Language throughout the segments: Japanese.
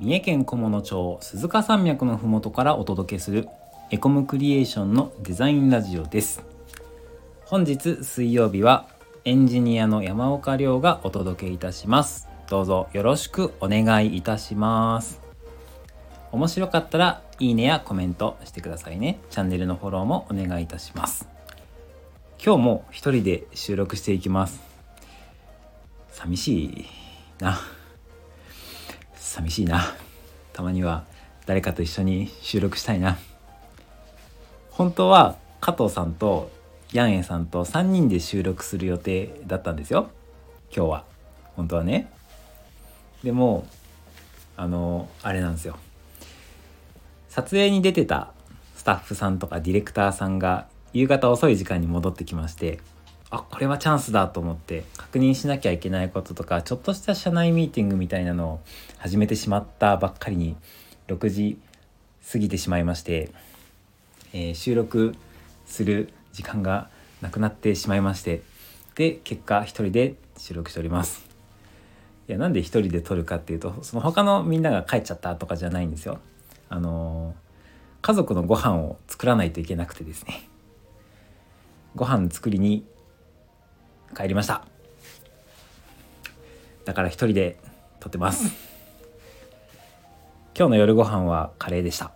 三重県菰野町鈴鹿山脈のふもとからお届けするエコムクリエーションのデザインラジオです。本日水曜日はエンジニアの山岡亮がお届けいたします。どうぞよろしくお願いいたします。面白かったらいいねやコメントしてくださいね。チャンネルのフォローもお願いいたします。今日も一人で収録していきます。寂しいな。寂しいな。たまには誰かと一緒に収録したいな。本当は加藤さんとヤンエさんと3人で収録する予定だったんですよ。今日は。本当はね。でもあのあれなんですよ。撮影に出てたスタッフさんとかディレクターさんが夕方遅い時間に戻ってきましてあこれはチャンスだと思って確認しなきゃいけないこととかちょっとした社内ミーティングみたいなのを始めてしまったばっかりに6時過ぎてしまいまして、えー、収録する時間がなくなってしまいましてで結果一人で収録しております。いやなんで一人で撮るかっていうとその他のみんなが帰っちゃったとかじゃないんですよ。あのー、家族のご飯を作らないといけなくてですね。ご飯作りに帰りました。だから一人で撮ってます。今日の夜ご飯はカレーでした。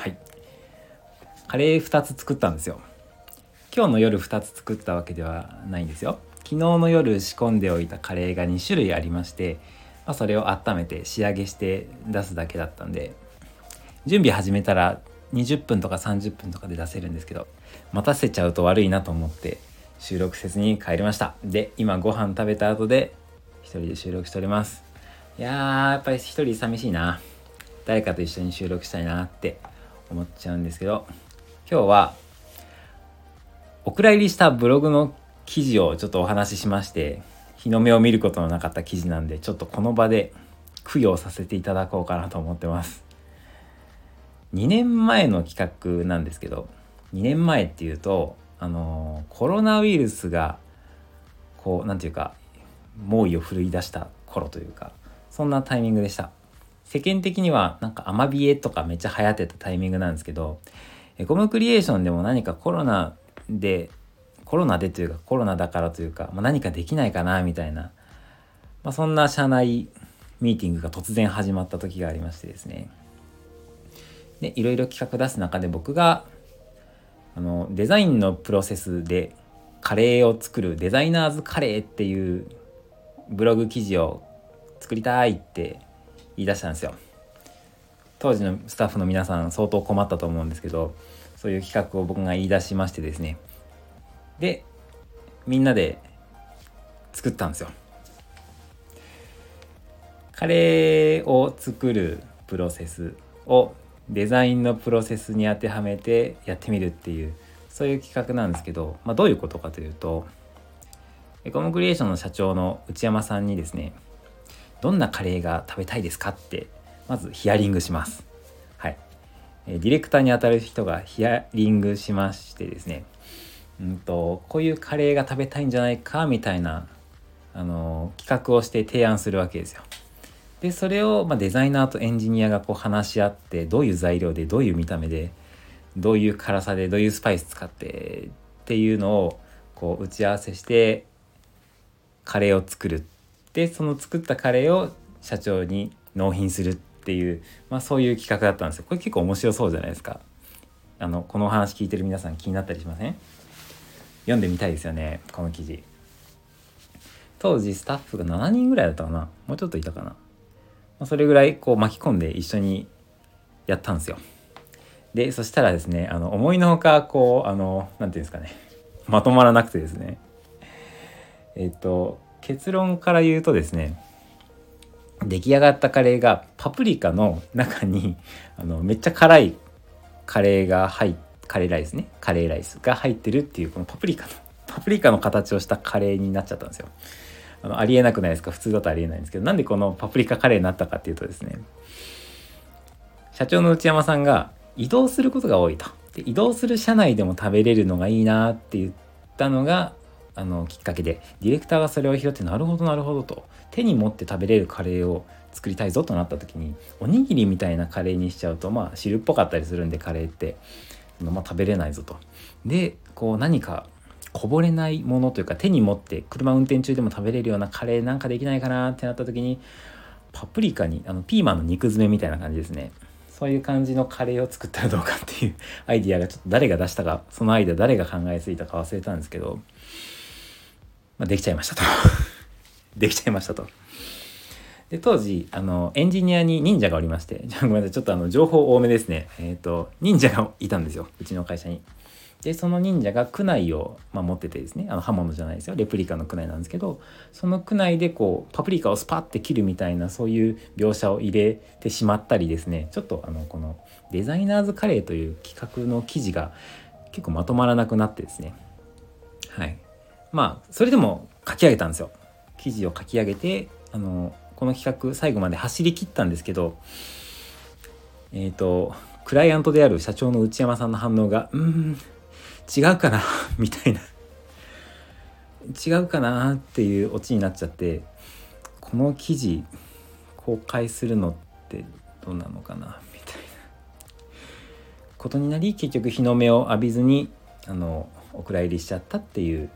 はい。カレー2つ作ったんですよ。今日の夜2つ作ったわけではないんですよ。昨日の夜仕込んでおいたカレーが2種類ありまして、まあ、それを温めて仕上げして出すだけだったんで準備始めたら20分とか30分とかで出せるんですけど待たせちゃうと悪いなと思って収録せずに帰りました。で今ご飯食べた後で一人で収録しております。いやーやっぱり一人寂しいな。誰かと一緒に収録したいなって思っちゃうんですけど今日はお蔵入りしたブログの記事をちょっとお話ししまして日の目を見ることのなかった記事なんでちょっとこの場で供養させていただこうかなと思ってます。2年前の企画なんですけど2年前っていうとあのコロナウイルスがこう何て言うか猛威を振るい出した頃というかそんなタイミングでした。世間的にはなんかアマビエとかめっちゃ流行ってたタイミングなんですけどエコムクリエーションでも何かコロナでコロナでというかコロナだからというか、まあ、何かできないかなみたいな、まあ、そんな社内ミーティングが突然始まった時がありましてですね。でいろいろ企画出す中で僕があのデザインのプロセスでカレーを作るデザイナーズカレーっていうブログ記事を作りたいって言い出したんですよ。当時のスタッフの皆さん相当困ったと思うんですけどそういう企画を僕が言い出しましてですね。でみんなで作ったんですよ。カレーを作るプロセスをデザインのプロセスに当てはめてやってみるっていうそういう企画なんですけど、まあ、どういうことかというとエコムクリエーションの社長の内山さんにですねどんなカレーが食べたいですかってまずヒアリングします。はい。ディレクターにあたる人がヒアリングしましてですねうんとこういうカレーが食べたいんじゃないかみたいなあの企画をして提案するわけですよ。でそれをまデザイナーとエンジニアがこう話し合ってどういう材料でどういう見た目でどういう辛さでどういうスパイス使ってっていうのをこう打ち合わせしてカレーを作るでその作ったカレーを社長に納品するっていう、まあ、そういう企画だったんですよ。これ結構面白そうじゃないですか。あのこのお話聞いてる皆さん気になったりしません？読んでみたいですよねこの記事。当時スタッフが7人ぐらいだったかな。もうちょっといたかな。まそれぐらいこう巻き込んで一緒にやったんですよ。でそしたらですねあの思いのほかこうあの何て言うんですかねまとまらなくてですねえっと結論から言うとですね出来上がったカレーがパプリカの中にあのめっちゃ辛いカレーが入っカレーライスねカレーライスが入ってるっていうこのパプリカのパプリカの形をしたカレーになっちゃったんですよ。あのありえなくないですか？普通だとありえないんですけどなんでこのパプリカカレーになったかっていうとですね社長の内山さんが移動することが多いと。で移動する車内でも食べれるのがいいなって言ったのがあのきっかけでディレクターがそれを拾ってなるほどなるほどと。手に持って食べれるカレーを作りたいぞとなった時におにぎりみたいなカレーにしちゃうとまあ汁っぽかったりするんでカレーって。まあ、食べれないぞと。でこう何かこぼれないものというか手に持って車運転中でも食べれるようなカレーなんかできないかなってなった時にパプリカにあのピーマンの肉詰めみたいな感じですね。そういう感じのカレーを作ったらどうかっていうアイディアがちょっと誰が出したかそのアイデア誰が考えついたか忘れたんですけど、まあ、できちゃいましたと。できちゃいましたと。で当時あのエンジニアに忍者がおりまして じゃあごめんなさいちょっとあの情報多めですね。えっ、ー、と忍者がいたんですようちの会社に。でその忍者が区内を、まあ、持っててですねあの刃物じゃないですよレプリカの区内なんですけどその区内でこうパプリカをスパッて切るみたいなそういう描写を入れてしまったりですねちょっとあのこのデザイナーズカレーという企画の記事が結構まとまらなくなってですね。はい。まあそれでも書き上げたんですよ。記事を書き上げてあのこの企画最後まで走り切ったんですけどえっ、ー、とクライアントである社長の内山さんの反応が「うん違うかな みたいな。違うかなっていうオチになっちゃってこの記事公開するのってどうなのかなみたいな。ことになり結局日の目を浴びずにあのお蔵入りしちゃったっていう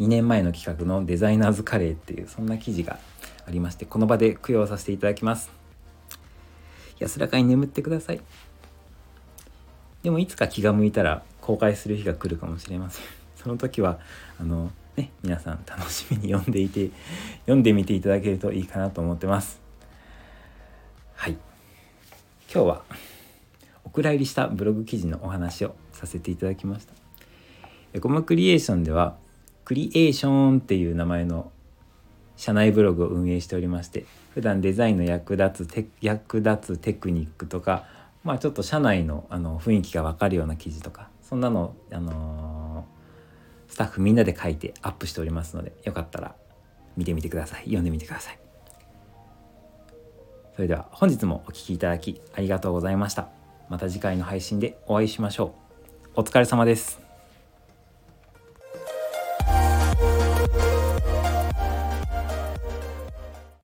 2年前の企画のデザイナーズカレーっていうそんな記事がありましてこの場で供養させていただきます。安らかに眠ってください。でもいつか気が向いたら公開する日が来るかもしれません。その時はあのね皆さん楽しみに読んでいて読んでみていただけるといいかなと思ってます。はい。今日はお蔵入りしたブログ記事のお話をさせていただきました。エコマクリエーションではクリエーションっていう名前の社内ブログを運営しておりまして普段デザインの役立つテ役立つテクニックとかまあ、ちょっと社内のあの雰囲気が分かるような記事とかそんなの、あのー、スタッフみんなで書いてアップしておりますのでよかったら見てみてください。読んでみてください。それでは本日もお聴きいただきありがとうございました。また次回の配信でお会いしましょう。お疲れ様です。